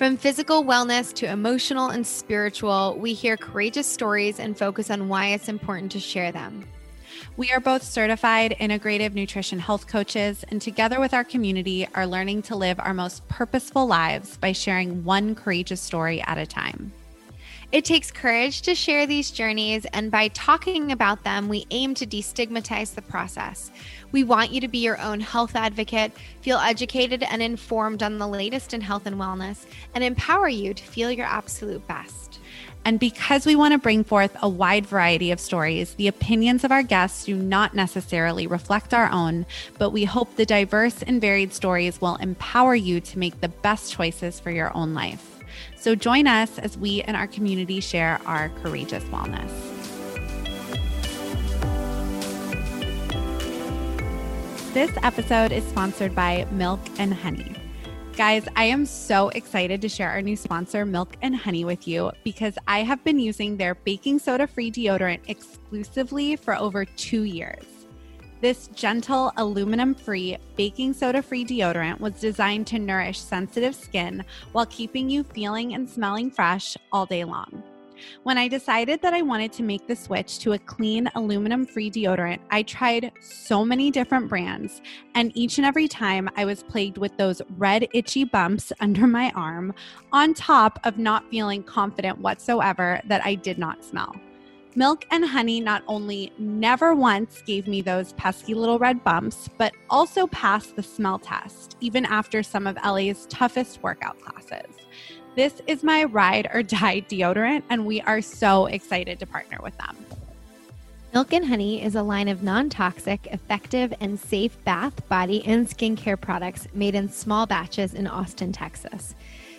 From physical wellness to emotional and spiritual, we hear courageous stories and focus on why it's important to share them. We are both certified integrative nutrition health coaches, and together with our community, are learning to live our most purposeful lives by sharing one courageous story at a time. It takes courage to share these journeys, and by talking about them, we aim to destigmatize the process. We want you to be your own health advocate, feel educated and informed on the latest in health and wellness, and empower you to feel your absolute best. And because we want to bring forth a wide variety of stories, the opinions of our guests do not necessarily reflect our own, but we hope the diverse and varied stories will empower you to make the best choices for your own life. So join us as we and our community share our courageous wellness. This episode is sponsored by Milk and Honey. Guys, I am so excited to share our new sponsor, Milk and Honey, with you because I have been using their baking soda free deodorant exclusively for over two years. This gentle, aluminum free, baking soda free deodorant was designed to nourish sensitive skin while keeping you feeling and smelling fresh all day long. When I decided that I wanted to make the switch to a clean aluminum free deodorant, I tried so many different brands, and each and every time I was plagued with those red, itchy bumps under my arm, on top of not feeling confident whatsoever that I did not smell. Milk and honey not only never once gave me those pesky little red bumps, but also passed the smell test, even after some of LA's toughest workout classes. This is my ride or die deodorant, and we are so excited to partner with them. Milk and Honey is a line of non toxic, effective, and safe bath, body, and skincare products made in small batches in Austin, Texas.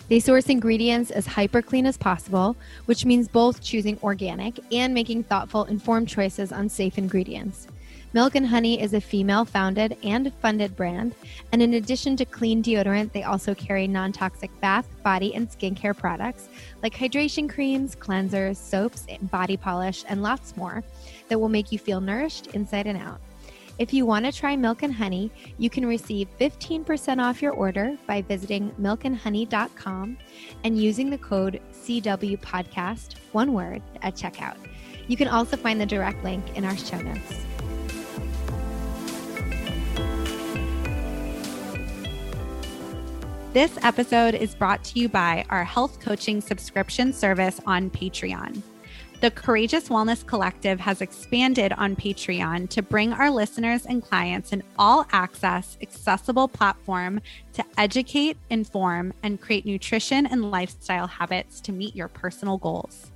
They source ingredients as hyper clean as possible, which means both choosing organic and making thoughtful, informed choices on safe ingredients. Milk and Honey is a female founded and funded brand, and in addition to clean deodorant, they also carry non toxic bath, body, and skincare products like hydration creams, cleansers, soaps, body polish, and lots more that will make you feel nourished inside and out. If you want to try Milk and Honey, you can receive 15% off your order by visiting milkandhoney.com and using the code CW Podcast, one word, at checkout. You can also find the direct link in our show notes. This episode is brought to you by our health coaching subscription service on Patreon. The Courageous Wellness Collective has expanded on Patreon to bring our listeners and clients an all access, accessible platform to educate, inform, and create nutrition and lifestyle habits to meet your personal goals.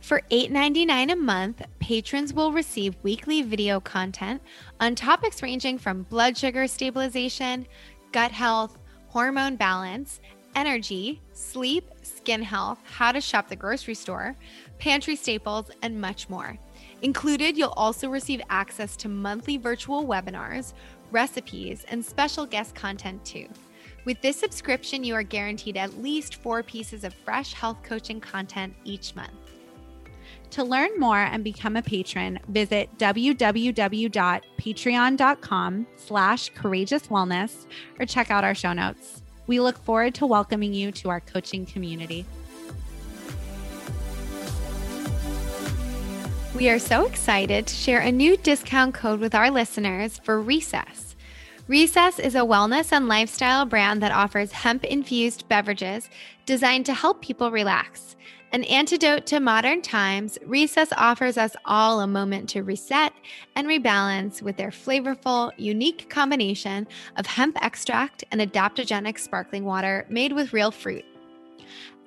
For $8.99 a month, patrons will receive weekly video content on topics ranging from blood sugar stabilization, gut health, hormone balance, energy, sleep, skin health, how to shop the grocery store, pantry staples, and much more. Included, you'll also receive access to monthly virtual webinars, recipes, and special guest content too. With this subscription, you are guaranteed at least four pieces of fresh health coaching content each month. To learn more and become a patron, visit www.patreon.com slash courageous wellness or check out our show notes. We look forward to welcoming you to our coaching community. We are so excited to share a new discount code with our listeners for Recess. Recess is a wellness and lifestyle brand that offers hemp infused beverages designed to help people relax. An antidote to modern times, Recess offers us all a moment to reset and rebalance with their flavorful, unique combination of hemp extract and adaptogenic sparkling water made with real fruit.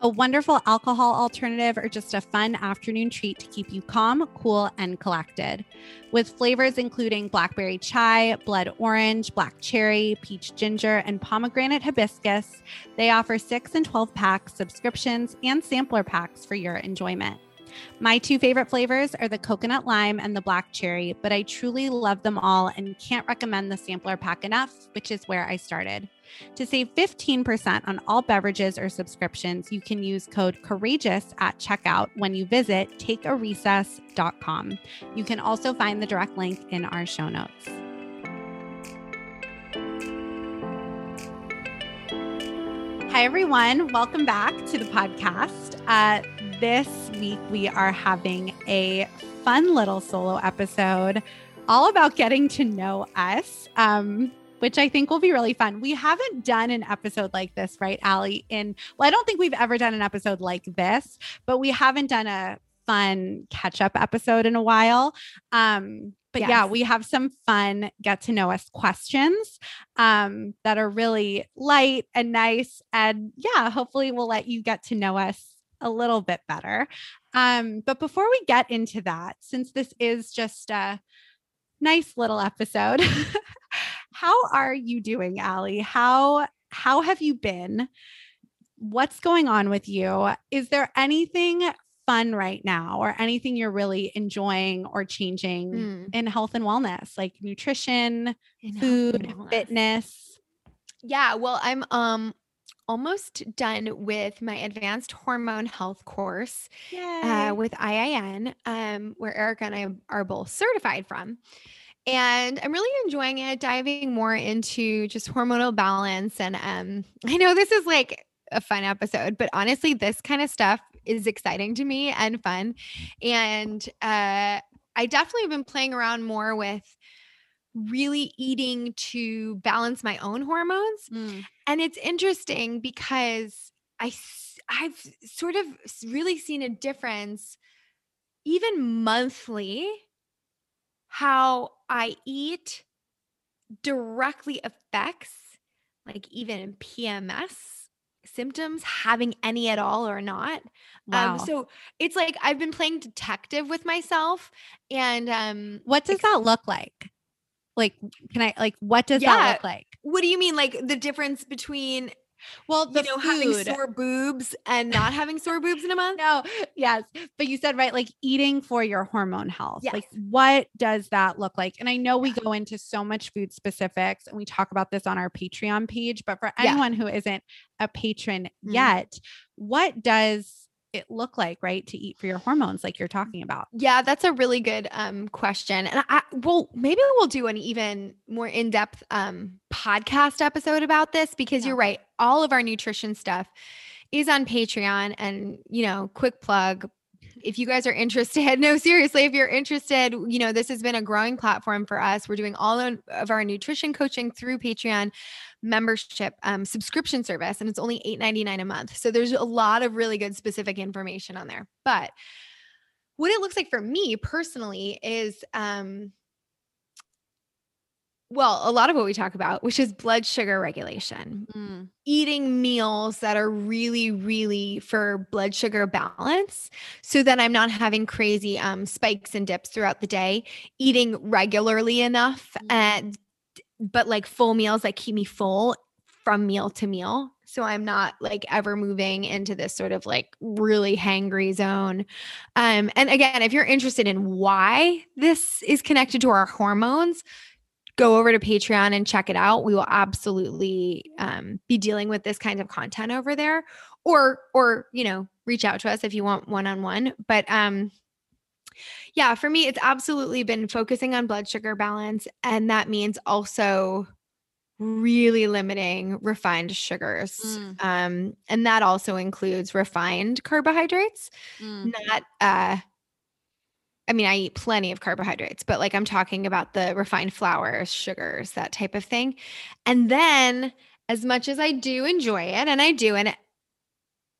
A wonderful alcohol alternative, or just a fun afternoon treat to keep you calm, cool, and collected. With flavors including blackberry chai, blood orange, black cherry, peach ginger, and pomegranate hibiscus, they offer 6 and 12 pack subscriptions and sampler packs for your enjoyment. My two favorite flavors are the coconut lime and the black cherry, but I truly love them all and can't recommend the sampler pack enough, which is where I started. To save 15% on all beverages or subscriptions, you can use code COURAGEOUS at checkout when you visit takearecess.com. You can also find the direct link in our show notes. Hi, everyone. Welcome back to the podcast. Uh, this week, we are having a fun little solo episode all about getting to know us. Um, which I think will be really fun. We haven't done an episode like this, right, Allie? In well, I don't think we've ever done an episode like this, but we haven't done a fun catch up episode in a while. Um, but yes. yeah, we have some fun get to know us questions um, that are really light and nice. And yeah, hopefully we'll let you get to know us a little bit better. Um, but before we get into that, since this is just a nice little episode, how are you doing, Allie? How how have you been? What's going on with you? Is there anything fun right now or anything you're really enjoying or changing mm. in health and wellness, like nutrition, in food, fitness? Yeah, well, I'm um almost done with my advanced hormone health course uh, with IIN, um, where Erica and I are both certified from. And I'm really enjoying it, diving more into just hormonal balance. And um, I know this is like a fun episode, but honestly, this kind of stuff is exciting to me and fun. And uh, I definitely have been playing around more with really eating to balance my own hormones. Mm. And it's interesting because I I've sort of really seen a difference even monthly how I eat directly affects like even PMS symptoms having any at all or not. Um, wow. Um, so it's like I've been playing detective with myself and um what does that look like? Like can I like what does yeah. that look like? What do you mean like the difference between well, the you know, food. having sore boobs and not having sore boobs in a month. No, yes. But you said, right, like eating for your hormone health. Yes. Like, what does that look like? And I know we go into so much food specifics and we talk about this on our Patreon page, but for anyone yeah. who isn't a patron mm-hmm. yet, what does it look like, right, to eat for your hormones, like you're talking about? Yeah, that's a really good um, question. And I, well, maybe we'll do an even more in depth um, podcast episode about this because yeah. you're right. All of our nutrition stuff is on Patreon. And, you know, quick plug if you guys are interested, no, seriously, if you're interested, you know, this has been a growing platform for us. We're doing all of our nutrition coaching through Patreon membership um, subscription service, and it's only $8.99 a month. So there's a lot of really good specific information on there. But what it looks like for me personally is um, well, a lot of what we talk about, which is blood sugar regulation, mm. eating meals that are really, really for blood sugar balance, so that I'm not having crazy um, spikes and dips throughout the day, eating regularly enough, mm. and but like full meals that keep me full from meal to meal. So I'm not like ever moving into this sort of like really hangry zone. Um, and again, if you're interested in why this is connected to our hormones, go over to Patreon and check it out. We will absolutely um, be dealing with this kind of content over there, or or you know, reach out to us if you want one on one. But um, yeah, for me, it's absolutely been focusing on blood sugar balance, and that means also really limiting refined sugars. Mm. Um, and that also includes refined carbohydrates, mm. not uh I mean, I eat plenty of carbohydrates, but like I'm talking about the refined flours, sugars, that type of thing. And then, as much as I do enjoy it, and I do, and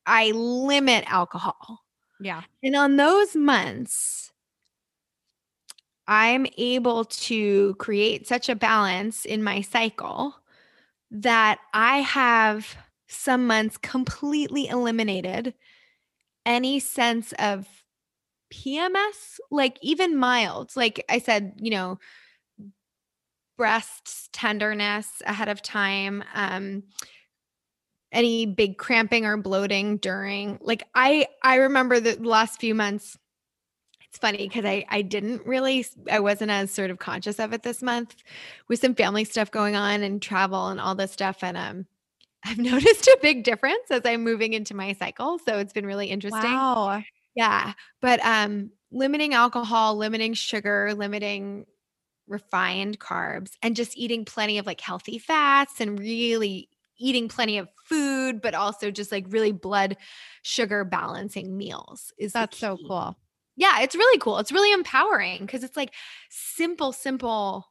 I limit alcohol. Yeah. And on those months, I'm able to create such a balance in my cycle that I have some months completely eliminated any sense of PMS, like even mild. Like I said, you know, breast tenderness ahead of time, um, any big cramping or bloating during. Like I I remember the last few months it's funny because I I didn't really I wasn't as sort of conscious of it this month with some family stuff going on and travel and all this stuff and um I've noticed a big difference as I'm moving into my cycle so it's been really interesting. Wow. Yeah, but um limiting alcohol, limiting sugar, limiting refined carbs and just eating plenty of like healthy fats and really eating plenty of food but also just like really blood sugar balancing meals is that's so cool yeah, it's really cool. It's really empowering because it's like simple, simple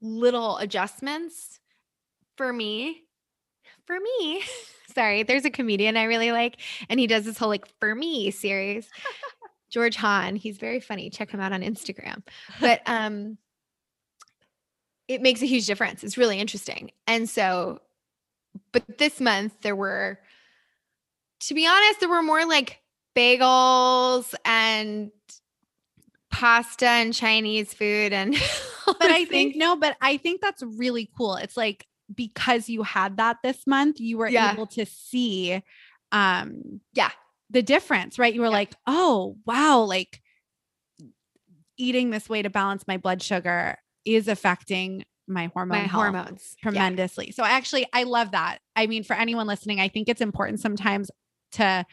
little adjustments for me. For me, sorry, there's a comedian I really like, and he does this whole like for me series. George Hahn, he's very funny. Check him out on Instagram. But um it makes a huge difference. It's really interesting. And so, but this month there were, to be honest, there were more like bagels and pasta and Chinese food and but I think no, but I think that's really cool. It's like because you had that this month, you were yeah. able to see um yeah, the difference, right? You were yeah. like, "Oh, wow, like eating this way to balance my blood sugar is affecting my hormone my hormones tremendously." Yeah. So actually I love that. I mean, for anyone listening, I think it's important sometimes to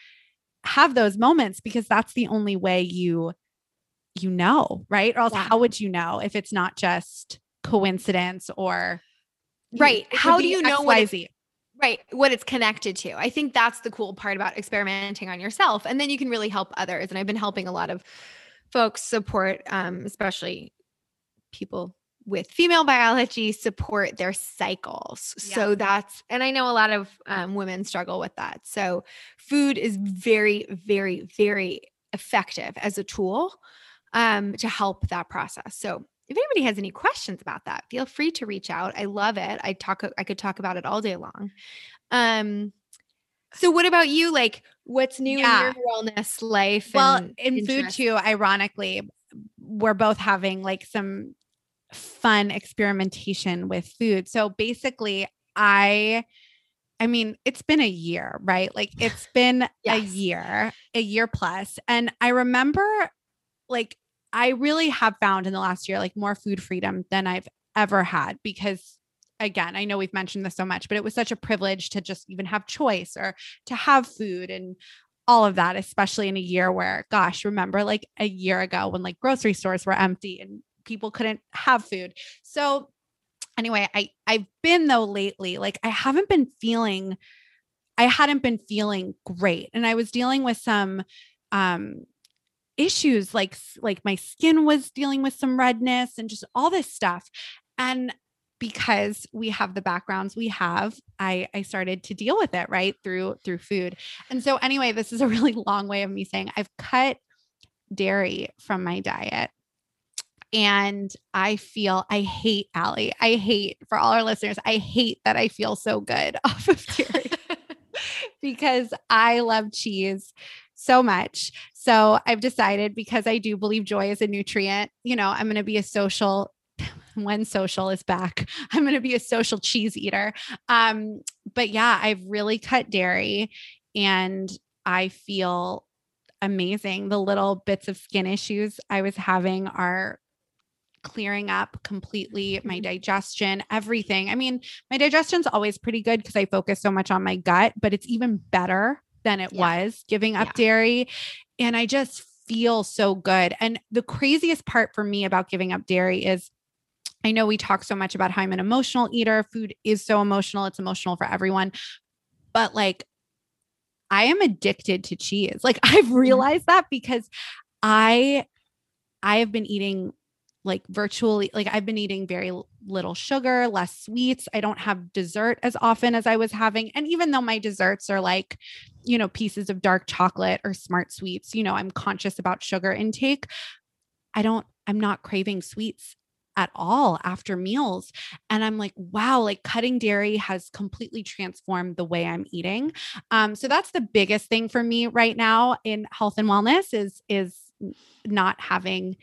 have those moments because that's the only way you you know, right? Or else how would you know if it's not just coincidence or right? How do you know what it's, right what it's connected to? I think that's the cool part about experimenting on yourself, and then you can really help others. And I've been helping a lot of folks support, um, especially people with female biology support their cycles. Yeah. So that's, and I know a lot of um, women struggle with that. So food is very, very, very effective as a tool um, to help that process. So if anybody has any questions about that, feel free to reach out. I love it. I talk, I could talk about it all day long. Um, so what about you? Like what's new yeah. in your wellness life? Well, in interest? food too, ironically, we're both having like some fun experimentation with food. So basically, I I mean, it's been a year, right? Like it's been yes. a year, a year plus. And I remember like I really have found in the last year like more food freedom than I've ever had because again, I know we've mentioned this so much, but it was such a privilege to just even have choice or to have food and all of that, especially in a year where, gosh, remember like a year ago when like grocery stores were empty and people couldn't have food. So anyway, I I've been though lately, like I haven't been feeling I hadn't been feeling great and I was dealing with some um issues like like my skin was dealing with some redness and just all this stuff. And because we have the backgrounds we have i i started to deal with it right through through food and so anyway this is a really long way of me saying i've cut dairy from my diet and I feel I hate Allie. I hate for all our listeners, I hate that I feel so good off of dairy because I love cheese so much. So I've decided because I do believe joy is a nutrient, you know, I'm going to be a social when social is back. I'm going to be a social cheese eater. Um but yeah, I've really cut dairy and I feel amazing. The little bits of skin issues I was having are clearing up completely my mm-hmm. digestion, everything. I mean, my digestion's always pretty good because I focus so much on my gut, but it's even better than it yeah. was giving up yeah. dairy. And I just feel so good. And the craziest part for me about giving up dairy is I know we talk so much about how I'm an emotional eater. Food is so emotional, it's emotional for everyone. But like, I am addicted to cheese. Like, I've mm-hmm. realized that because I I have been eating like virtually like I've been eating very little sugar, less sweets. I don't have dessert as often as I was having. And even though my desserts are like, you know, pieces of dark chocolate or smart sweets, you know, I'm conscious about sugar intake. I don't I'm not craving sweets at all after meals. And I'm like, wow, like cutting dairy has completely transformed the way I'm eating. Um, so that's the biggest thing for me right now in health and wellness is is not having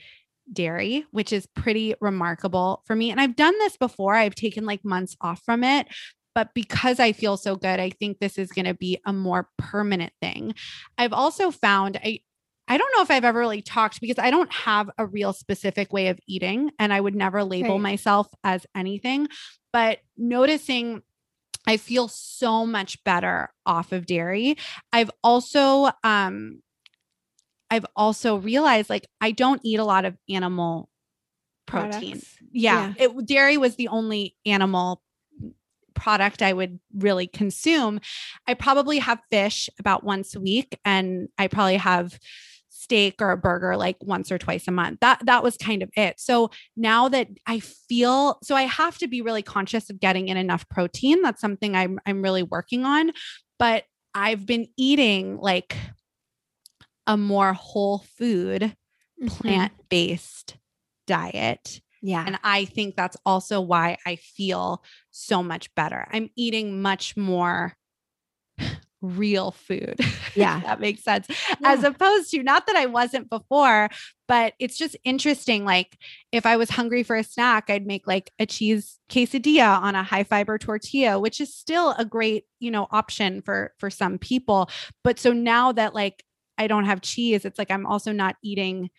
dairy, which is pretty remarkable for me. And I've done this before. I've taken like months off from it, but because I feel so good, I think this is going to be a more permanent thing. I've also found I I don't know if I've ever really talked because I don't have a real specific way of eating and I would never label right. myself as anything, but noticing I feel so much better off of dairy. I've also um I've also realized like I don't eat a lot of animal protein. Yeah, yeah. It, dairy was the only animal product I would really consume. I probably have fish about once a week and I probably have steak or a burger like once or twice a month. That that was kind of it. So now that I feel so I have to be really conscious of getting in enough protein. That's something I'm I'm really working on, but I've been eating like a more whole food mm-hmm. plant-based diet yeah. And I think that's also why I feel so much better. I'm eating much more real food. Yeah. that makes sense. Yeah. As opposed to not that I wasn't before, but it's just interesting. Like if I was hungry for a snack, I'd make like a cheese quesadilla on a high fiber tortilla, which is still a great, you know, option for for some people. But so now that like I don't have cheese, it's like I'm also not eating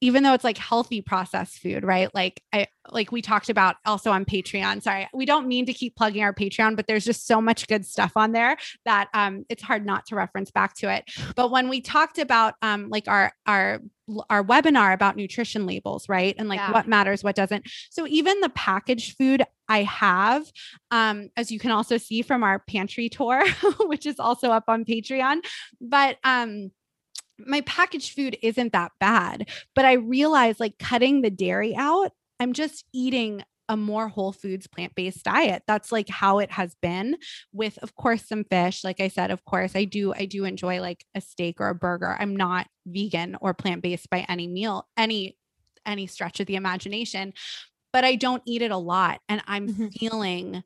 even though it's like healthy processed food, right? Like I like we talked about also on Patreon. Sorry, we don't mean to keep plugging our Patreon, but there's just so much good stuff on there that um it's hard not to reference back to it. But when we talked about um like our our our webinar about nutrition labels, right? And like yeah. what matters, what doesn't. So even the packaged food I have, um, as you can also see from our pantry tour, which is also up on Patreon, but um my packaged food isn't that bad. But I realized like cutting the dairy out, I'm just eating a more whole foods plant based diet. That's like how it has been with of course some fish. Like I said, of course, I do I do enjoy like a steak or a burger. I'm not vegan or plant based by any meal, any any stretch of the imagination, but I don't eat it a lot and I'm mm-hmm. feeling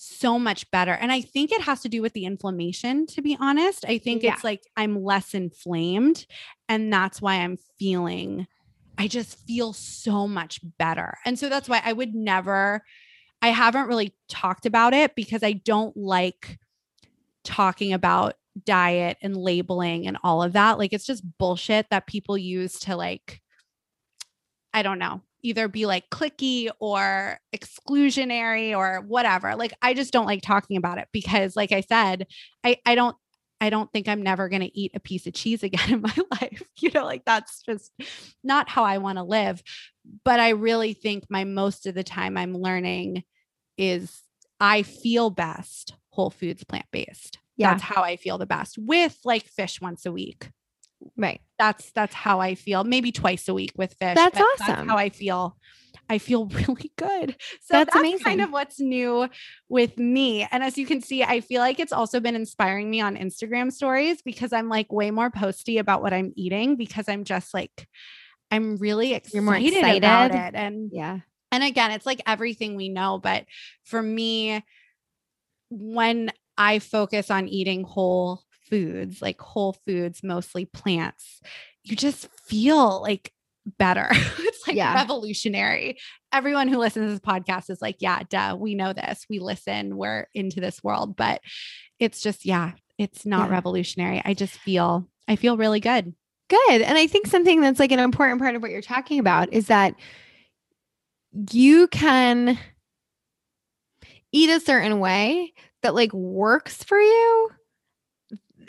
so much better. And I think it has to do with the inflammation, to be honest. I think yeah. it's like I'm less inflamed. And that's why I'm feeling, I just feel so much better. And so that's why I would never, I haven't really talked about it because I don't like talking about diet and labeling and all of that. Like it's just bullshit that people use to like, I don't know, either be like cliquey or exclusionary or whatever. Like I just don't like talking about it because like I said, I I don't I don't think I'm never going to eat a piece of cheese again in my life. You know, like that's just not how I want to live. But I really think my most of the time I'm learning is I feel best whole foods plant based. Yeah. That's how I feel the best with like fish once a week. Right. That's that's how I feel. Maybe twice a week with fish. That's awesome. That's how I feel. I feel really good. So that's, that's amazing. kind of what's new with me. And as you can see, I feel like it's also been inspiring me on Instagram stories because I'm like way more posty about what I'm eating because I'm just like I'm really excited, You're more excited. about it. And yeah. And again, it's like everything we know, but for me when I focus on eating whole foods, like whole foods, mostly plants, you just feel like better. it's like yeah. revolutionary. Everyone who listens to this podcast is like, yeah, duh, we know this. We listen, we're into this world, but it's just, yeah, it's not yeah. revolutionary. I just feel, I feel really good. Good. And I think something that's like an important part of what you're talking about is that you can eat a certain way that like works for you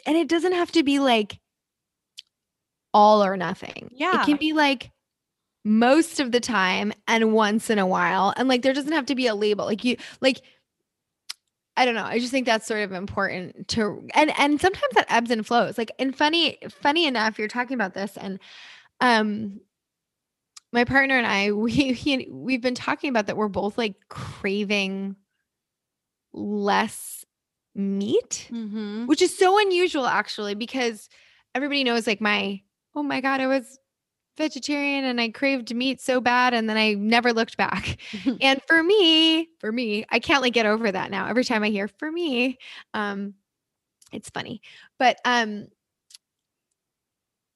and it doesn't have to be like all or nothing. Yeah. It can be like most of the time and once in a while. And like there doesn't have to be a label. Like you like I don't know. I just think that's sort of important to and and sometimes that ebbs and flows. Like and funny funny enough, you're talking about this and um my partner and I we he, we've been talking about that we're both like craving less meat, mm-hmm. which is so unusual actually, because everybody knows like my, oh my God, I was vegetarian and I craved meat so bad and then I never looked back. and for me, for me, I can't like get over that now. Every time I hear for me, um it's funny. But um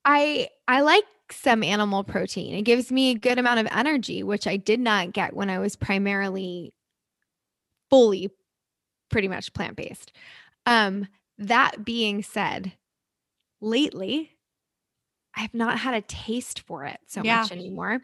I I like some animal protein. It gives me a good amount of energy, which I did not get when I was primarily fully pretty much plant-based. Um that being said, lately I have not had a taste for it so Yeah. much anymore.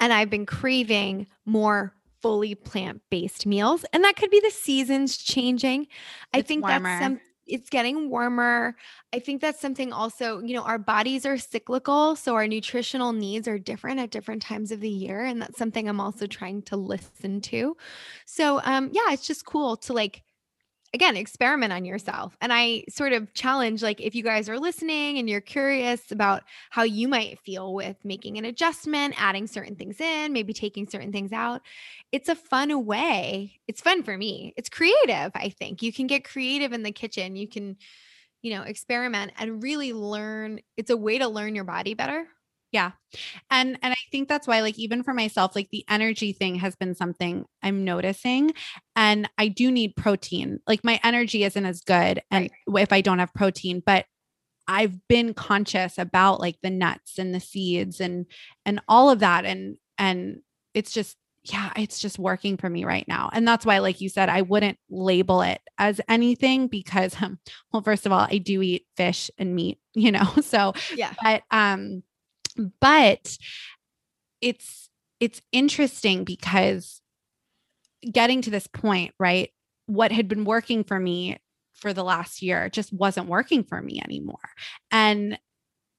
And I've been craving more fully plant-based meals. And that could be the seasons changing. I think warmer. that's some it's getting warmer. I think that's something also, you know, our bodies are cyclical, so our nutritional needs are different at different times of the year, and that's something I'm also trying to listen to. So, um yeah, it's just cool to like again experiment on yourself and i sort of challenge like if you guys are listening and you're curious about how you might feel with making an adjustment adding certain things in maybe taking certain things out it's a fun way it's fun for me it's creative i think. You can get creative in the kitchen you can you know experiment and really learn it's a way to learn your body better and and i think that's why like even for myself like the energy thing has been something i'm noticing and i do need protein. Like my energy isn't as good and if i don't have protein but i've been conscious about like the nuts and the seeds and and all of that and and it's just yeah it's just working for me right now. And that's why like you said i wouldn't label it as anything because um, well first of all i do eat fish and meat you know? So yeah. but um but it's it's interesting because getting to this point right what had been working for me for the last year just wasn't working for me anymore. And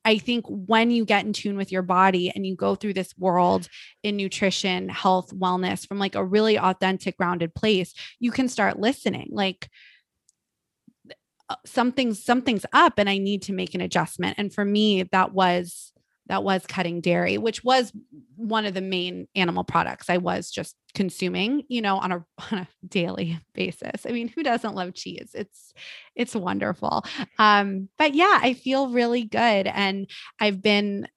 i think when you get in tune with your body and you go through this world in nutrition health wellness from like a really authentic grounded place you can start listening. Like something's something's up and i need to make an adjustment. And for me that was that was cutting dairy which was one of the main animal products i was just consuming you know on a on a daily basis. I mean who doesn't love cheese? It's it's wonderful. Um but yeah i feel really good. And i've been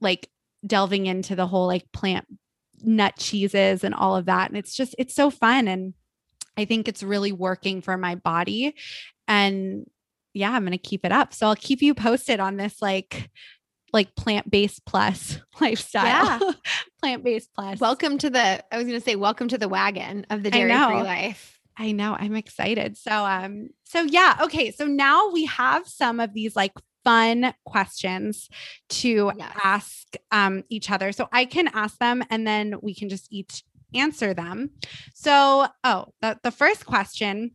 like delving into the whole like plant nut cheeses and all of that. And it's just it's so fun. And i think it's really working for my body. And yeah i'm going to keep it up. So i'll keep you posted on this like like plant-based plus lifestyle plant-based plus welcome to the i was going to say welcome to the wagon of the I dairy free life I know. I'm excited. So um so yeah, okay. So now we have some of these like fun questions to Yes. ask um each other. So I can ask them and then we can just each answer them. So, oh, the, the first question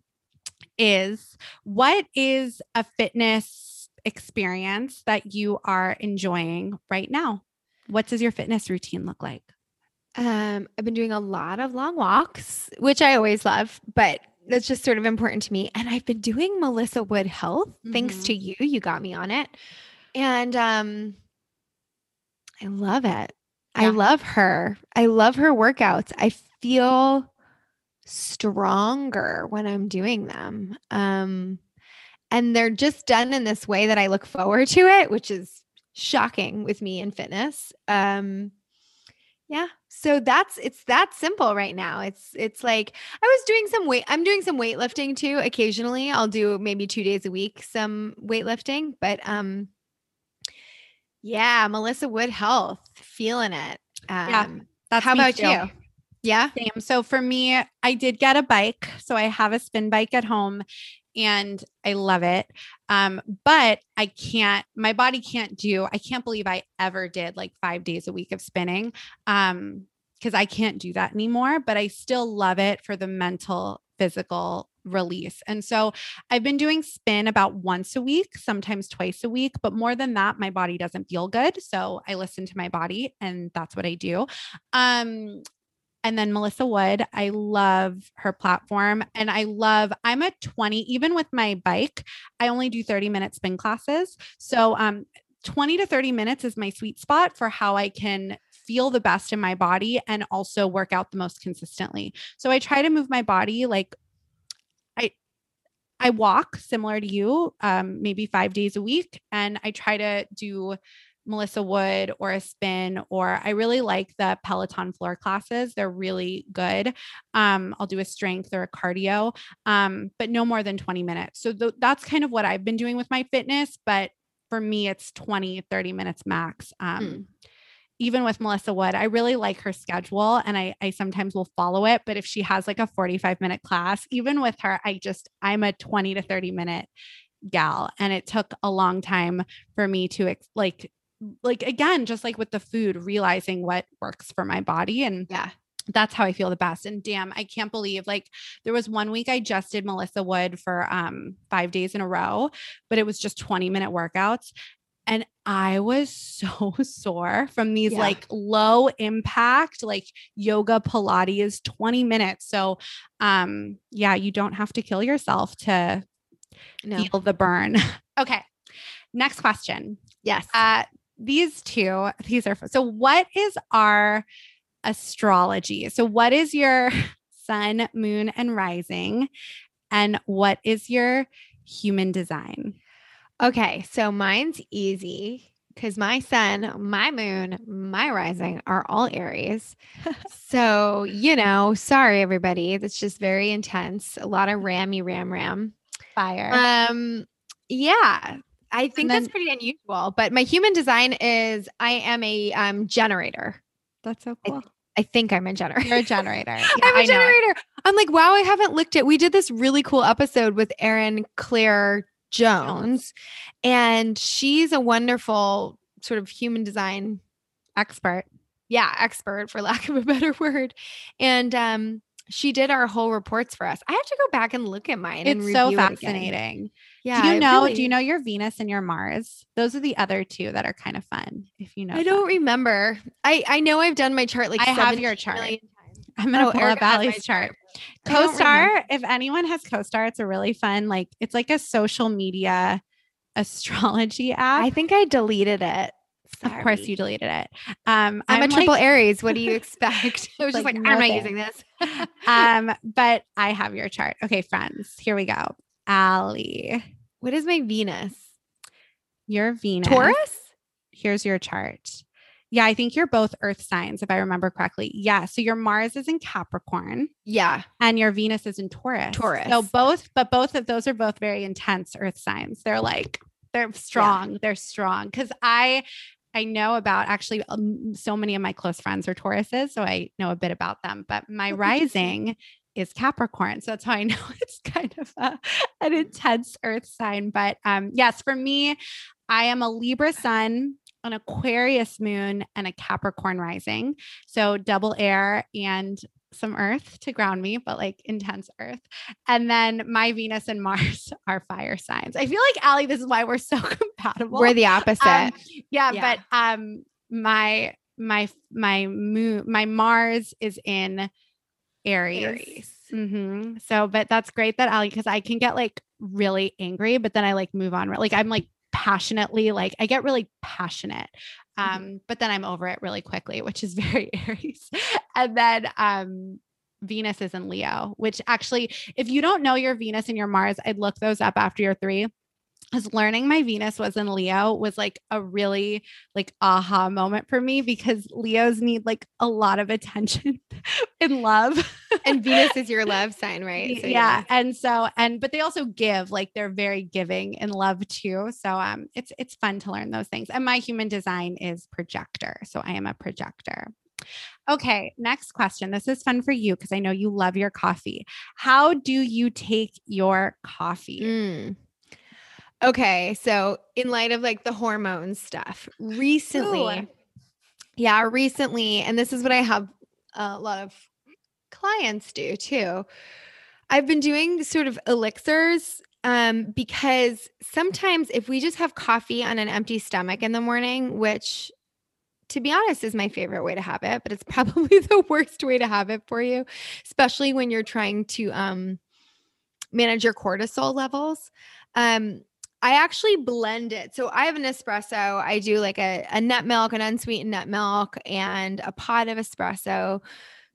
is what is a fitness experience that you are enjoying right now? What does your fitness routine look like? Um, I've been doing a lot of long walks, which I always love, but that's just sort of important to me. And I've been doing Melissa Wood Health thanks Mhm. to you. You got me on it. And um I love it. I love her. I love her workouts. I feel stronger when I'm doing them. Um and they're just done in this way that I look forward to it, which is shocking with me in fitness. Um yeah. So that's it's that simple right now. It's it's like I was doing some weight I'm doing some weightlifting too occasionally. I'll do maybe 2 days a week some weightlifting, but um yeah, Melissa Wood Health, feeling it. Um Yeah, That's how about too. you? Yeah. Same. So for me, I did get a bike. So I have a spin bike at home and I love it. Um, but I can't, my body can't do, I can't believe I ever did like five days a week of spinning. Um, because I can't do that anymore, but I still love it for the mental, physical release. And so I've been doing spin about once a week, sometimes twice a week, but more than that, my body doesn't feel good. So I listen to my body and that's what I do. Um, and then Melissa Wood, I love her platform and I love I'm a 20 even with my bike, I only do 30 minute spin classes. So um 20 to 30 minutes is my sweet spot for how I can feel the best in my body and also work out the most consistently. So I try to move my body like I I walk similar to you, um, maybe five days a week, and I try to do Melissa Wood or a spin, or I really like the Peloton floor classes. They're really good. Um, I'll do a strength or a cardio, um, but no more than 20 minutes. So th- that's kind of what I've been doing with my fitness. But for me, it's 20, 30 minutes max. Um, mm. Even with Melissa Wood, I really like her schedule and I, I sometimes will follow it. But if she has like a 45 minute class, even with her, I just, I'm a 20 to 30 minute gal. And it took a long time for me to like like again just like with the food realizing what works for my body and yeah that's how I feel the best. And damn, I can't believe like there was one week I just did Melissa Wood for um 5 days in a row, but it was just 20 minute workouts and I was so sore from these yeah. like low impact like yoga pilates 20 minutes. So um yeah, you don't have to kill yourself to no. feel the burn. okay. Next question. Yes. Uh these two, these are so what is our astrology? So what is your sun, moon, and rising? And what is your human design? Okay, so mine's easy because my sun, my moon, my rising are all Aries. so, you know, sorry everybody. That's just very intense. A lot of rammy ram ram. Fire. Um, yeah. I think then, that's pretty unusual. But my human design is I am a um, generator. That's so cool. I, I think I'm a generator. You're a generator. Yeah, I'm a I generator. I'm like, wow, I haven't looked at. We did this really cool episode with Erin Claire Jones, and she's a wonderful sort of human design expert. Yeah, expert for lack of a better word. And um, she did our whole reports for us. I have to go back and look at mine. It's so fascinating. It yeah. Do you know, really, do you know your Venus and your Mars? Those are the other two that are kind of fun. If you know, I don't remember. I, I know I've done my chart like I have your chart. I'm gonna oh, pull up Allie's chart. chart. CoStar, if anyone has CoStar, it's a really fun, like it's like a social media astrology app. I think I deleted it. Sorry. Of course, you deleted it. Um, I'm, I'm a triple like, Aries. What do you expect? I was just like, I'm not using this. um, but I have your chart. Okay, friends, here we go. Allie, what is my Venus? Your Venus. Taurus? Here's your chart. Yeah, I think you're both earth signs, if I remember correctly. Yeah. So your Mars is in Capricorn. Yeah. And your Venus is in Taurus. Taurus. So both, but both of those are both very intense earth signs. They're like, they're strong. Yeah. They're strong. Cause I, I know about actually um, so many of my close friends are Tauruses. So I know a bit about them, but my rising is Capricorn. So that's how I know it's kind of a, an intense earth sign. But um, yes, for me, I am a Libra sun, an Aquarius moon, and a Capricorn rising. So double air and some earth to ground me, but like intense earth. And then my Venus and Mars are fire signs. I feel like Allie, this is why we're so compatible. We're the opposite. Um, yeah, yeah, but um my my my moon my Mars is in Aries. Aries. Mm-hmm. So, but that's great that Allie, because I can get like really angry, but then I like move on. Like I'm like passionately, like I get really passionate. Mm-hmm. Um, mm-hmm. but then I'm over it really quickly, which is very Aries. and then um Venus is in Leo, which actually, if you don't know your Venus and your Mars, I'd look those up after your three because learning my Venus was in Leo was like a really like aha moment for me because Leos need like a lot of attention and love. and Venus is your love sign, right? So, yeah. yeah. And so and but they also give, like they're very giving in love too. So um it's it's fun to learn those things. And my human design is projector. So I am a projector. Okay, next question. This is fun for you because I know you love your coffee. How do you take your coffee? Mm. Okay, so in light of like the hormone stuff, recently, Ooh. yeah, recently, and this is what I have a lot of clients do too. I've been doing sort of elixirs um, because sometimes if we just have coffee on an empty stomach in the morning, which to be honest is my favorite way to have it, but it's probably the worst way to have it for you, especially when you're trying to um, manage your cortisol levels. Um, I actually blend it. So I have an espresso. I do like a, a nut milk, an unsweetened nut milk, and a pot of espresso.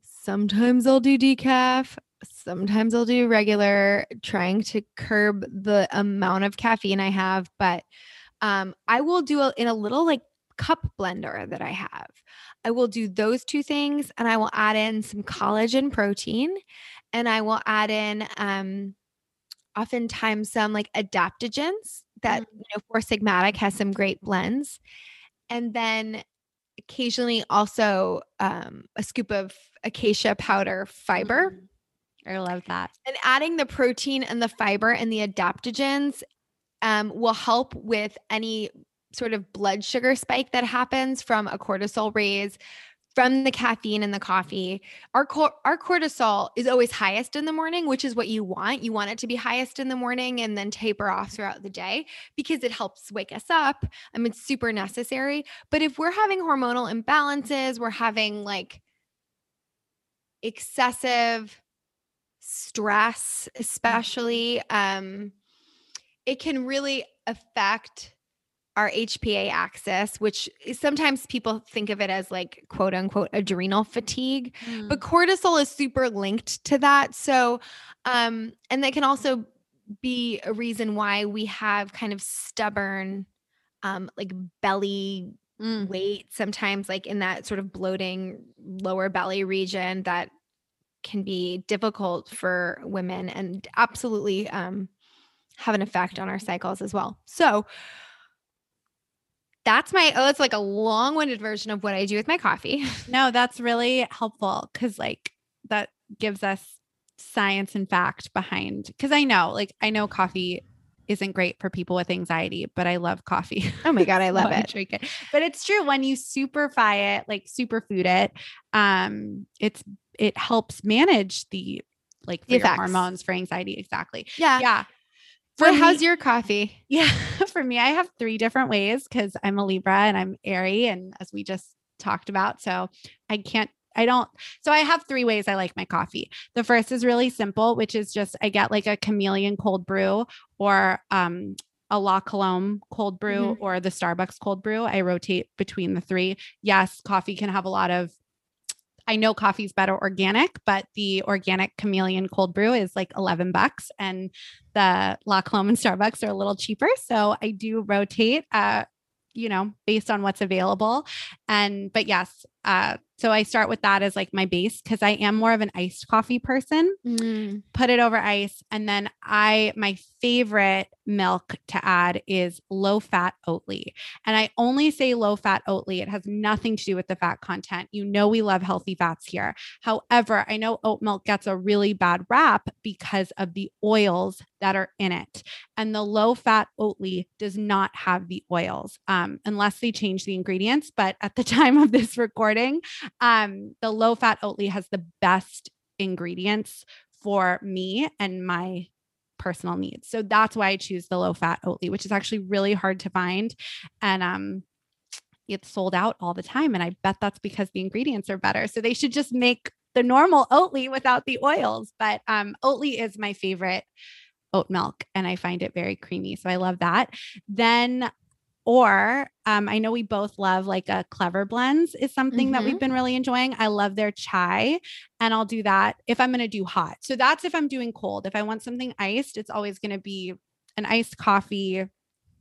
Sometimes I'll do decaf. Sometimes I'll do regular, trying to curb the amount of caffeine I have. But um, I will do it in a little like cup blender that I have. I will do those two things and I will add in some collagen protein and I will add in um oftentimes some like adaptogens that mm-hmm. you know Four Sigmatic has some great blends. And then occasionally also um, a scoop of acacia powder fiber. Mm. I love that. And adding the protein and the fiber and the adaptogens um, will help with any sort of blood sugar spike that happens from a cortisol raise from the caffeine in the coffee. Our our cortisol is always highest in the morning, which is what you want. You want it to be highest in the morning and then taper off throughout the day because it helps wake us up. I mean, it's super necessary. But if we're having hormonal imbalances, we're having like excessive stress, especially, um, it can really affect our HPA axis, which sometimes people think of it as like quote unquote adrenal fatigue, mm. but cortisol is super linked to that. So, um, and that can also be a reason why we have kind of stubborn, um, like belly mm. weight, sometimes like in that sort of bloating lower belly region that can be difficult for women and absolutely um, have an effect on our cycles as well. So, that's my oh it's like a long-winded version of what i do with my coffee. No that's really helpful because like that gives us science and fact behind because i know like i know coffee isn't great for people with anxiety but i love coffee. Oh my god i love it. drink it. But it's true when you superfy it like superfood it um it's it helps manage the like the hormones for anxiety exactly. Yeah. Yeah for me, how's your coffee? Yeah, for me, I have three different ways because I'm a Libra and I'm airy, and as we just talked about, so I can't. I don't. So I have three ways I like my coffee. The first is really simple, which is just I get like a chameleon cold brew or um a La Colombe cold brew mm-hmm. or the Starbucks cold brew. I rotate between the three. Yes, coffee can have a lot of I know coffee's better organic, but the organic chameleon cold brew is like 11 bucks and the La Colombe and Starbucks are a little cheaper. So I do rotate, uh, you know, based on what's available. And, but yes, uh, so I start with that as like my base because I am more of an iced coffee person. Mm. Put it over ice. And then I, my favorite milk to add is low fat Oatly. And I only say low fat Oatly. It has nothing to do with the fat content. You know, we love healthy fats here. However, I know oat milk gets a really bad rap because of the oils that are in it. And the low fat Oatly does not have the oils um, unless they change the ingredients. But at the time of this recording, um, the low fat Oatly has the best ingredients for me and my personal needs. So that's why I choose the low fat Oatly, which is actually really hard to find. And um, it's sold out all the time. And I bet that's because the ingredients are better. So they should just make the normal Oatly without the oils. But um, Oatly is my favorite oat milk and I find it very creamy. So I love that. Then or um, I know we both love like a Clevr Blends is something mm-hmm. that we've mm-hmm. been really enjoying. I love their chai and I'll do that if I'm going to do hot. So that's if I'm doing cold. If I want something iced, it's always going to be an iced coffee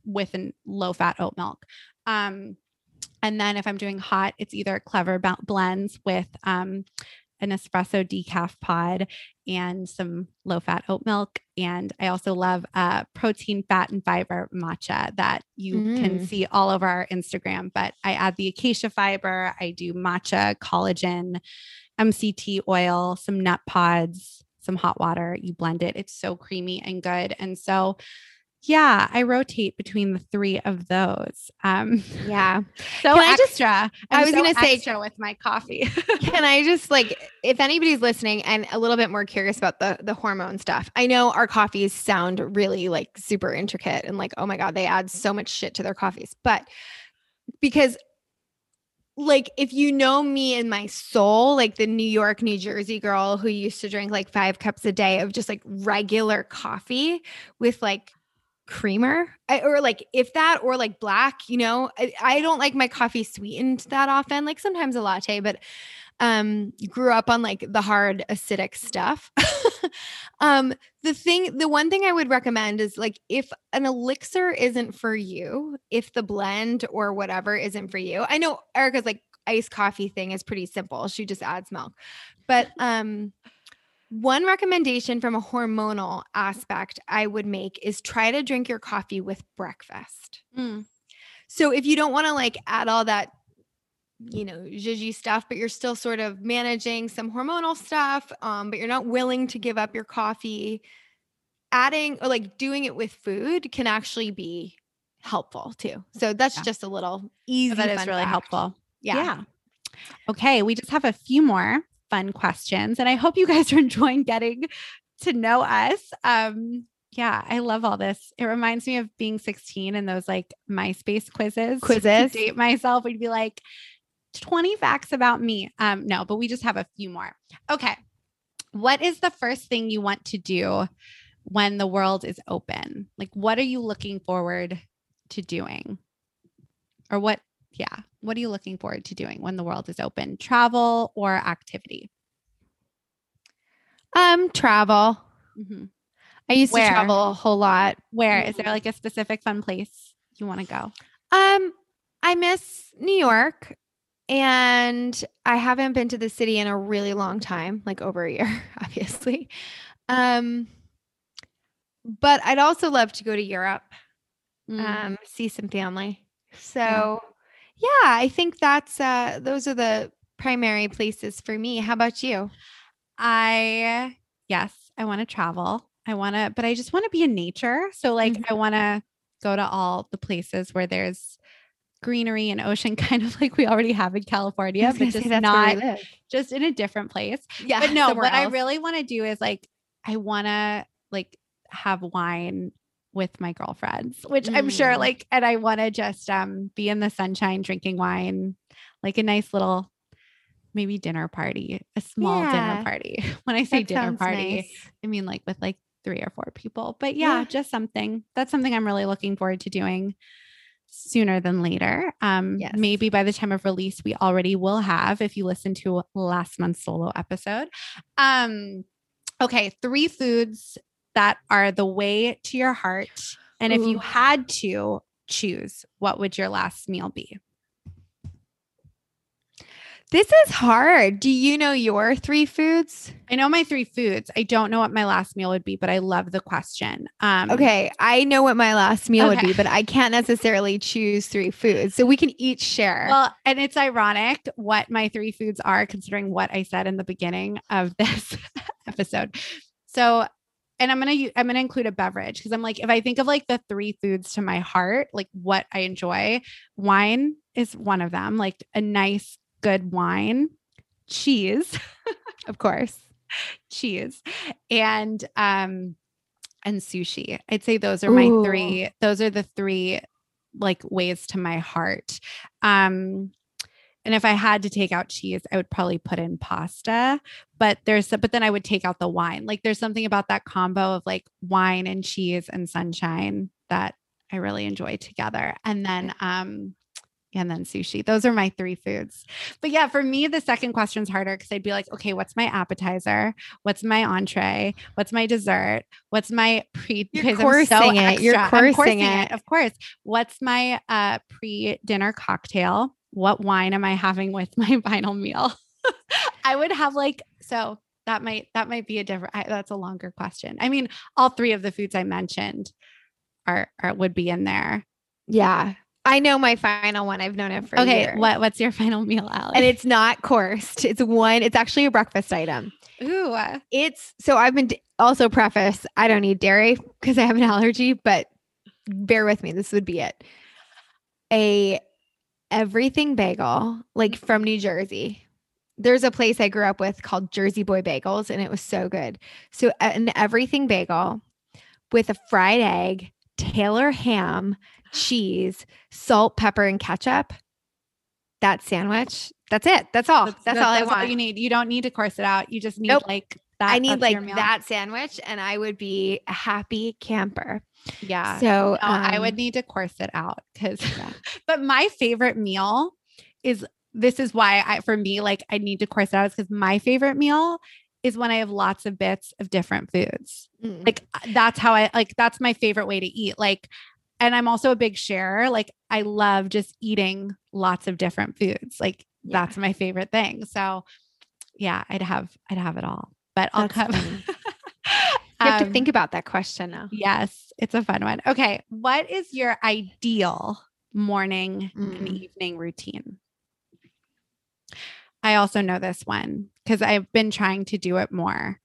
with a low fat oat milk. Um, and then if I'm doing hot, it's either Clevr Blends with um, an espresso decaf pod and some low fat oat milk. And I also love uh, protein, fat, and fiber matcha that you mm. can see all over our Instagram. But I add the acacia fiber, I do matcha, collagen, MCT oil, some Nutpods, some hot water. You blend it, it's so creamy and good. And so, yeah, I rotate between the three of those. Um, yeah. So extra. I, just, draw? I was so going to say with my coffee. can I just like, if anybody's listening and a little bit more curious about the the hormone stuff, I know our coffees sound really like super intricate and like, oh my god, they add so much shit to their coffees, but because like if you know me and my soul like the new york new jersey girl who used to drink like five cups a day of just like regular coffee with like creamer I, or like if that or like black you know I, I, don't like my coffee sweetened that often like sometimes a latte but um, grew up on like the hard acidic stuff. um, the thing, the one thing I would recommend is like if an elixir isn't for you, if the blend or whatever isn't for you, I know Erica's like iced coffee thing is pretty simple. She just adds milk. But um one recommendation from a hormonal aspect I would make is try to drink your coffee with breakfast. Mm. So if you don't want to like add all that, you know, zhizhy stuff, but you're still sort of managing some hormonal stuff, um, but you're not willing to give up your coffee, adding or like doing it with food can actually be helpful too. So that's Yeah. just a little easy. that is really fact. helpful. Yeah. Okay, we just have a few more fun questions, and I hope you guys are enjoying getting to know us. Um, yeah, I love all this. It reminds me of being 16 and those like MySpace quizzes. Quizzes? date myself. We'd be like 20 facts about me. Um, no, but we just have a few more. Okay. What is the first thing you want to do when the world is open? Like, what are you looking forward to doing? Or what, yeah, what are you looking forward to doing when the world is open? Travel or activity? Um, travel. Mhm. I used Where? to travel a whole lot. Where is there like a specific fun place you want to go? Um, I miss New York and I haven't been to the city in a really long time, like over a year, obviously. Um, but I'd also love to go to Europe, Mm. um, see some family. So yeah, I think that's uh those are the primary places for me. How about you? I yes, I want to travel. I want to, but I just want to be in nature. So like Mhm. I want to go to all the places where there's greenery and ocean, kind of like we already have in California, but just not where we live. just in a different place. Yeah, But no, what I really want to do is like I want to like have wine with my girlfriends, which I'm sure Mm. like and I want to just um be in the sunshine drinking wine, like a nice little maybe dinner party, a small Yeah. dinner party. When I say That dinner party, nice. I mean like with like three or four people. But yeah, Yeah. just something. That's something I'm really looking forward to doing sooner than later. Um Yes. maybe by the time of release we already will have if you listen to last month's solo episode. Um okay, three foods that are the way to your heart and if you had to choose, what would your last meal be? This is hard. Do you know your three foods? I know my three foods. I don't know what my last meal would be, but I love the question. Um Okay, I know what my last meal would be, but I can't necessarily choose three foods. So we can each share. Well, and it's ironic what my three foods are, considering what I said in the beginning of this episode. So, and I'm gonna I'm gonna include a beverage because I'm like, if I think of like the three foods to my heart, like what I enjoy, wine is one of them. Like a nice, good wine, cheese, of course. cheese, and um, and sushi. I'd say those are my Ooh. three. Those are the three like ways to my heart. Um, and if I had to take out cheese, I would probably put in pasta. But there's, but then I would take out the wine. Like there's something about that combo of like wine and cheese and sunshine that I really enjoy together. And then, um, and then sushi. Those are my three foods. But yeah, for me, the second question's harder because I'd be like, okay, what's my appetizer? What's my entree? What's my dessert? What's my pre? You're I'm so coursing it. You're extra. I'm coursing it. Of course. What's my uh, pre-dinner cocktail? What wine am I having with my final meal? I would have like so that might that might be a different. I, that's a longer question. I mean, all three of the foods I mentioned are, are would be in there. Yeah. I know my final one. I've known it for Okay, years. what what's your final meal, Allie? And it's not coursed. It's one, it's actually a breakfast item. Ooh, It's so I've been also preface, I don't eat dairy because I have an allergy, but bear with me. This would be it. A everything bagel, like from New Jersey. There's a place I grew up with called Jersey Boy Bagels, and it was so good. So an everything bagel with a fried egg, Taylor ham, cheese, salt, pepper, and ketchup. That sandwich. That's it. That's all. That's, all I want. you need. You don't need to course it out. You just need Nope. like that. I need like that sandwich, and I would be a happy camper. Yeah. So No, I um, would need to course it out because, Yeah. but my favorite meal is this is why I, for me, like I need to course it out because my favorite meal is when I have lots of bits of different foods. Mm. Like uh, that's how I like that's my favorite way to eat. Like and I'm also a big sharer. Like I love just eating lots of different foods. Like Yeah. that's my favorite thing. So yeah, I'd have I'd have it all. But I'll That's come. You have to Um, think about that question now. Yes, it's a fun one. Okay, what is your ideal morning and Mm. evening routine? I also know this one because I've been trying to do it more.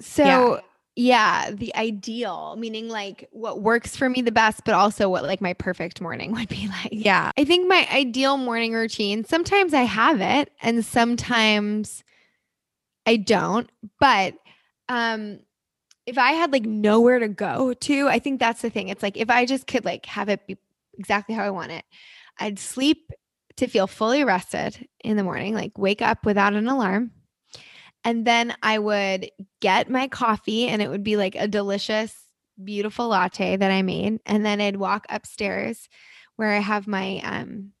So, yeah. the ideal, meaning like what works for me the best, but also what like my perfect morning would be like. Yeah. I think my ideal morning routine, sometimes I have it and sometimes I don't. But um if I had like nowhere to go to, I think that's the thing. It's like if I just could like have it be exactly how I want it, I'd sleep to feel fully rested in the morning, like wake up without an alarm. And then I would get my coffee and it would be like a delicious, beautiful latte that I made. And then I'd walk upstairs where I have my um,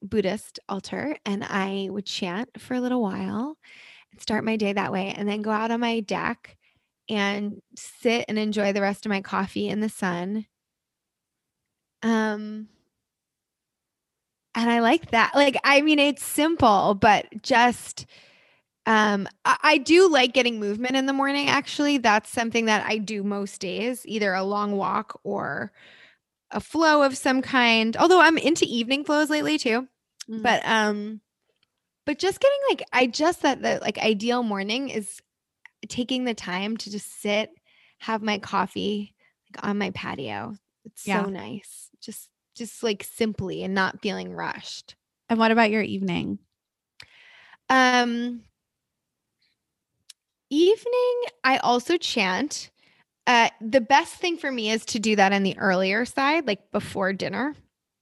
Buddhist altar and I would chant for a little while and start my day that way. And then go out on my deck and sit and enjoy the rest of my coffee in the sun. Um, and I like that. Like, I mean, it's simple, but just um, I, I do like getting movement in the morning. Actually, that's something that I do most days, either a long walk or a flow of some kind. Although I'm into evening flows lately too. Mm. But um, but just getting like I just that the like ideal morning is taking the time to just sit, have my coffee like on my patio. It's Yeah. so nice. Just just like simply and not feeling rushed. and what about your evening? Um evening I also chant. Uh the best thing for me is to do that on the earlier side like before dinner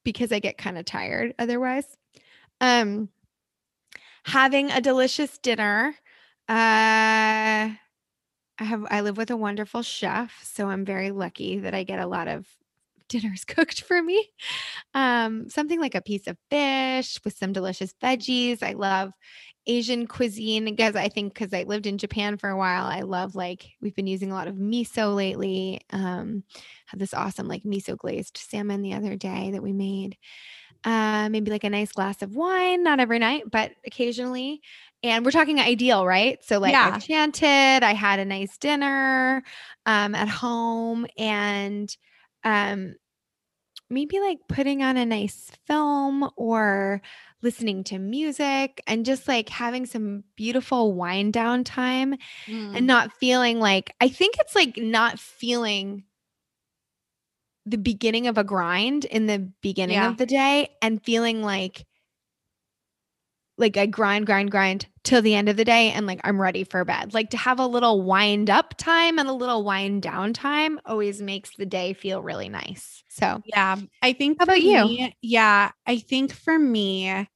because I get kind of tired otherwise. Um having a delicious dinner. Uh I have I live with a wonderful chef, so I'm very lucky that I get a lot of dinners cooked for me. Um, something like a piece of fish with some delicious veggies. I love Asian cuisine because I think because I lived in Japan for a while, I love like we've been using a lot of miso lately. Um, had this awesome like miso glazed salmon the other day that we made. Uh, maybe like a nice glass of wine, not every night, but occasionally. And we're talking ideal, right? So like Yeah. I've chanted, I had a nice dinner um, at home, and um, maybe like putting on a nice film or listening to music and just like having some beautiful wind down time Mm. and not feeling like I think it's like not feeling the beginning of a grind in the beginning Yeah. of the day and feeling like like I grind, grind, grind till the end of the day and like I'm ready for bed. Like to have a little wind up time and a little wind down time always makes the day feel really nice. So Yeah. I think How about for you? yeah. I think for me,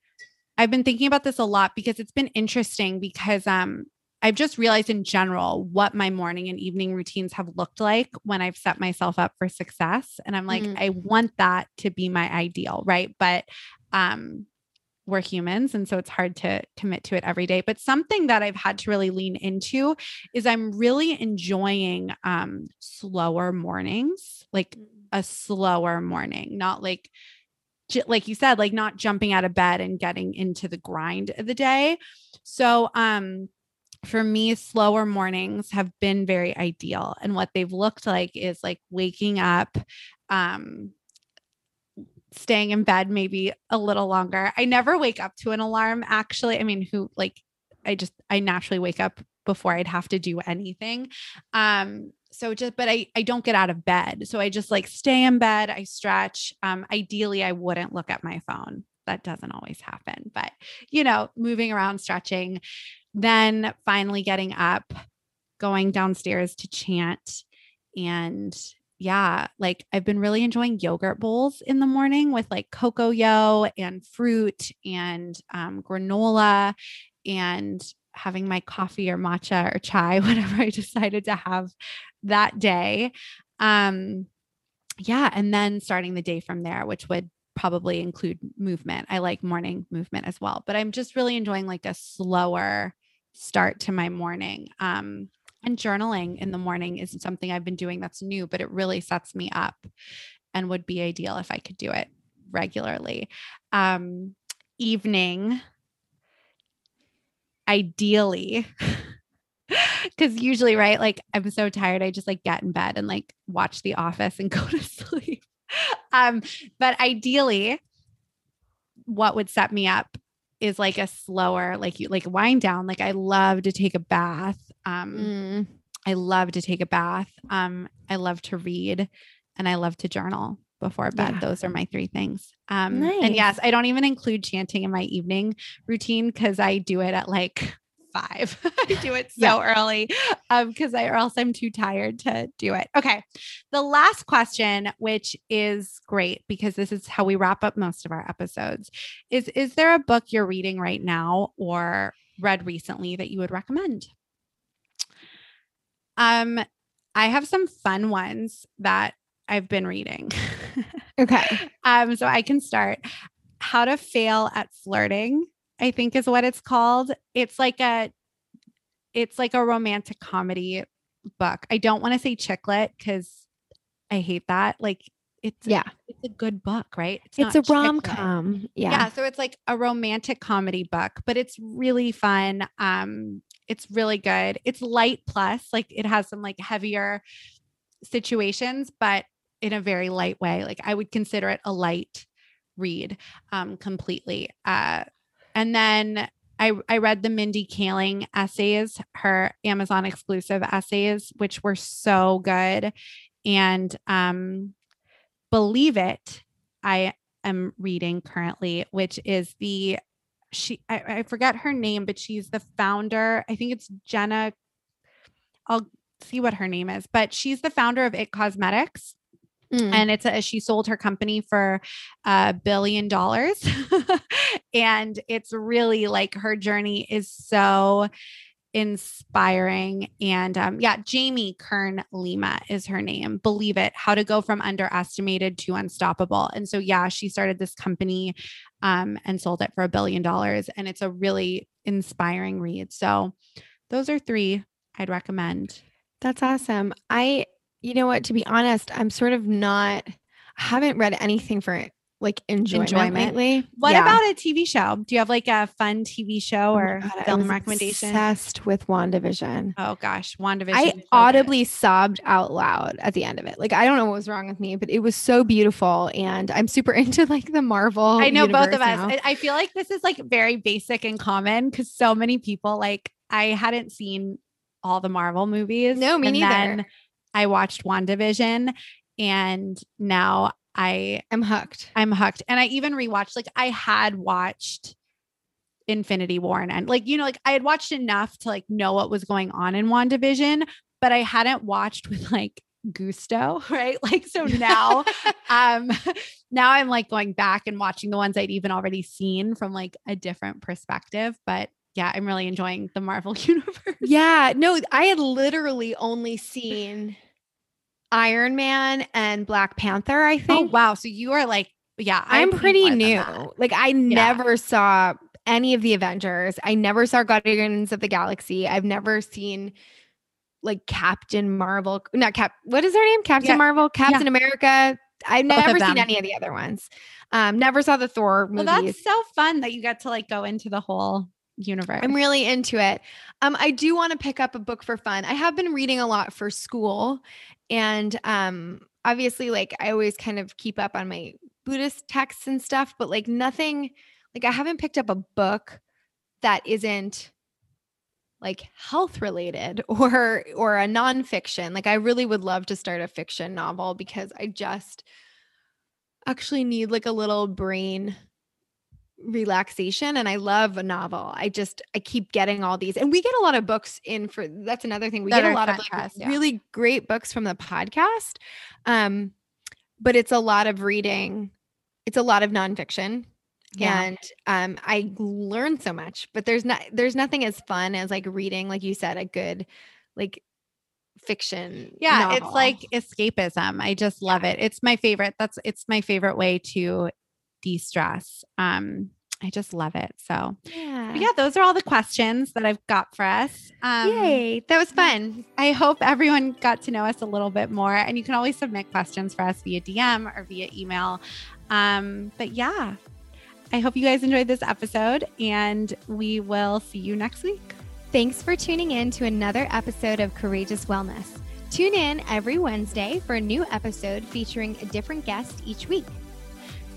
I've been thinking about this a lot because it's been interesting because um I've just realized in general what my morning and evening routines have looked like when I've set myself up for success. And I'm like, Mm. I want that to be my ideal, right? But um we're humans and so it's hard to commit to it every day but something that i've had to really lean into is i'm really enjoying um slower mornings like a slower morning, not like like you said, like not jumping out of bed and getting into the grind of the day. So um for me, slower mornings have been very ideal. And what they've looked like is like waking up, um, staying in bed maybe a little longer. I never wake up to an alarm, actually. I mean, who like I just I naturally wake up before I'd have to do anything. Um, so just but I I don't get out of bed. So I just like stay in bed, I stretch. Um, ideally I wouldn't look at my phone. That doesn't always happen, but you know, moving around, stretching, then finally getting up, going downstairs to chant and yeah, like I've been really enjoying yogurt bowls in the morning with like Cocoyo and fruit and um, granola and having my coffee or matcha or chai, whatever I decided to have that day. Um, yeah, and then starting the day from there, which would probably include movement. I like morning movement as well, but I'm just really enjoying like a slower start to my morning. Um, and journaling in the morning is something I've been doing that's new, but it really sets me up and would be ideal if I could do it regularly. Um, evening, ideally, because usually, right, like I'm so tired, I just like get in bed and like watch The Office and go to sleep. Um, but ideally, what would set me up is like a slower, like you like wind down. Like I love to take a bath. Um, Mm. I love to take a bath. Um, I love to read and I love to journal before bed. Yeah. Those are my three things. Um, and yes, I don't even include chanting in my evening routine because I do it at like five. I do it so early um, because I or else I'm too tired to do it. Okay. The last question, which is great because this is how we wrap up most of our episodes, is is there a book you're reading right now or read recently that you would recommend? Um, I have some fun ones that I've been reading. Okay. um, so I can start. How to Fail at Flirting, I think is what it's called. It's like a it's like a romantic comedy book. I don't want to say chick lit because I hate that. Like it's a- Yeah. it's a good book, right? It's not a rom com. Yeah. Yeah. so it's like a romantic comedy book, but it's really fun. Um, it's really good. It's light plus, like it has some like heavier situations, but in a very light way. Like I would consider it a light read um completely. Uh and then I, I read the Mindy Kaling essays, her Amazon exclusive essays, which were so good. And um, Believe It, I am reading currently, which is the she I, I forget her name, but she's the founder. I think it's Jenna. I'll see what her name is, but she's the founder of It Cosmetics Mm. and it's a she sold her company for a billion dollars. And it's really like her journey is so inspiring. And um yeah jamie kern lima is her name. Believe it how to go from underestimated to unstoppable. And so yeah she started this company um and sold it for a billion dollars. And it's a really inspiring read. So those are three i'd recommend. That's awesome. I, you know what, to be honest, I'm sort of not, I haven't read anything for it like enjoyment, Enjoyment. lately. what Yeah. about a tv show do you have like a fun tv show Oh or God, I film recommendation Obsessed with WandaVision. Oh gosh, WandaVision. I is so good. audibly sobbed out loud at the end of it. Like I don't know what was wrong with me, but it was so beautiful, and I'm super into like the Marvel. I know both of us. now. I, feel like this is like very basic and common because so many people like I hadn't seen all the Marvel movies. No, me neither. I watched WandaVision and now I I'm hooked. I'm hooked. And I even rewatched like I had watched Infinity War and like you know like I had watched enough to like know what was going on in WandaVision, but I hadn't watched with like gusto, right? Like so now um now I'm like going back and watching the ones I'd even already seen from like a different perspective, but yeah, I'm really enjoying the Marvel universe. Yeah, no, I had literally only seen Iron Man and Black Panther. I think. Oh wow, so you are like yeah, I've I'm pretty new. Like I never saw any of the Avengers. I never saw Guardians of the Galaxy. I've never seen like Captain Marvel. Not Cap. What is her name? Captain Yeah. Marvel. Captain America. I've Both never seen any of the other ones. Um, never saw the Thor Well, that's so fun that you get to like go into the whole universe. I'm really into it. Um, I do want to pick up a book for fun. I have been reading a lot for school, and um, obviously, like I always kind of keep up on my Buddhist texts and stuff, but like nothing, like I haven't picked up a book that isn't like health related or or a nonfiction. Like I really would love to start a fiction novel because I just actually need like a little brain relaxation and I love a novel. I just I keep getting all these and we get a lot of books in for that's another thing. We That get a lot of like yeah. really great books from the podcast. Um but it's a lot of reading. It's a lot of nonfiction. Yeah. And um I learn so much, but there's not there's nothing as fun as like reading like you said a good like fiction. yeah, it's like escapism. I just love it. It's my favorite. That's it's my favorite way to de stress. Um, I just love it. So, Yeah. yeah, those are all the questions that I've got for us. Um, Yay. That was fun. I hope everyone got to know us a little bit more. And you can always submit questions for us via DM or via email. Um, but yeah, I hope you guys enjoyed this episode and we will see you next week. Thanks for tuning in to another episode of Courageous Wellness. Tune in every Wednesday for a new episode featuring a different guest each week.